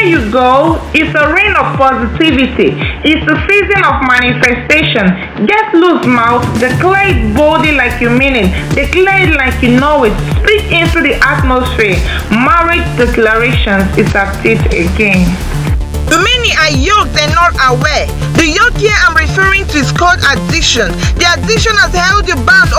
Everywhere you go, it's a rain of positivity. It's a season of manifestation. Get loose, mouth. Declare it boldly like you mean it. Declare it like you know it. Speak into the atmosphere. Marriage declarations is at it again. The many are yoked and not aware. The yoke here I'm referring to is called addiction. The addiction has held you bound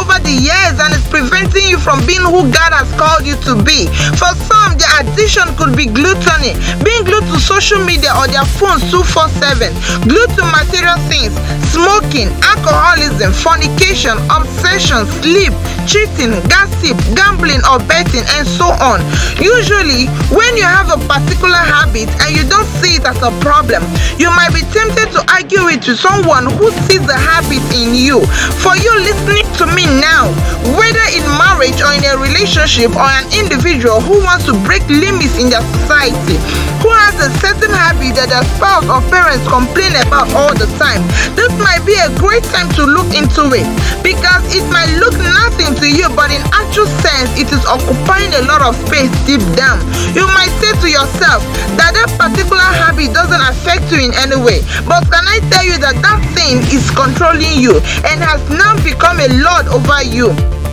and is preventing you from being who God has called you to be. For some, the addiction could be gluttony, being glued to social media or their phones 247, glued to material things, smoking, alcoholism, fornication, obsession, sleep, cheating, gossip, gambling, or betting, and so on. Usually, when you have a particular habit and you don't see it as a problem, you might be tempted to argue it to someone who sees the habit in you. For you listening to me now, whether in marriage or in a relationship or an individual who wants to break limits in their society, who has a certain habit that their spouse or parents complain about all the time, this might be a great time to look into it because it might look nothing to you, but in actual sense, it is occupying a lot of space deep down. You might say to yourself that that particular habit doesn't affect you in any way, but can I tell you that that thing is controlling you and has now become a lord over you?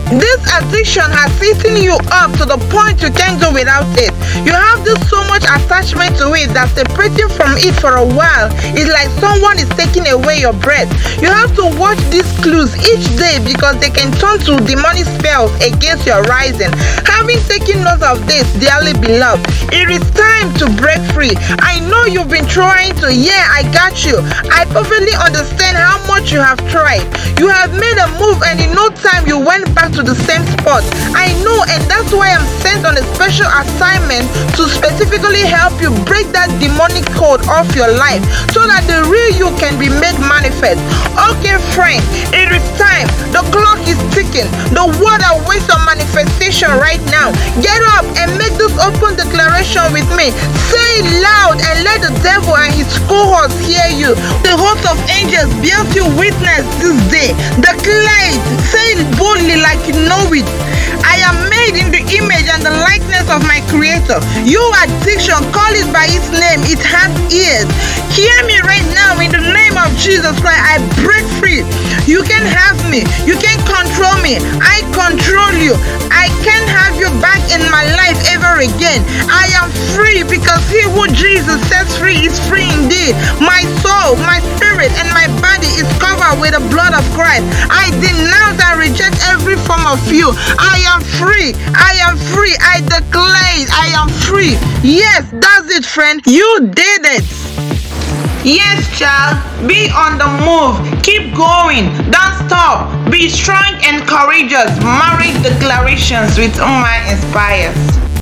This addiction has eaten you up to the point you can't go without it. You have this so much attachment to it that separating from it for a while is like someone is taking away your breath. You have to watch these clues each day because they can turn to demonic spells against your rising. Having taken note of this, dearly beloved, it is time to break free. I know you've been trying to, yeah, I got you. I perfectly understand how much you have tried. You have made a move and in no time you went back to the same spot. I know, and that's why I'm sent on a special assignment to specifically help you break that demonic code off your life so that the real you can be made manifest. Okay, friend, it is time. The clock is ticking. The word awaits on manifestation right now. Get up declaration with me. Say it loud and let the devil and his cohorts hear you. The host of angels bears you witness this day. Declare it. Say it boldly like you know it. I am made in the image and the likeness of my creator. You addiction, call it by its name. It has ears. Hear me right now in the name of Jesus Christ. I break free. You can have me. You can control me. I control you. I can't have you back in my life again. I am free because he who Jesus sets free is free indeed. My soul, my spirit, and my body is covered with the blood of Christ. I denounce and reject every form of you. I am free. I am free. I declare it. I am free. Yes, that's it, friend. You did it. Yes, child. Be on the move. Keep going. Don't stop. Be strong and courageous. Marriage declarations with Uma Inspires.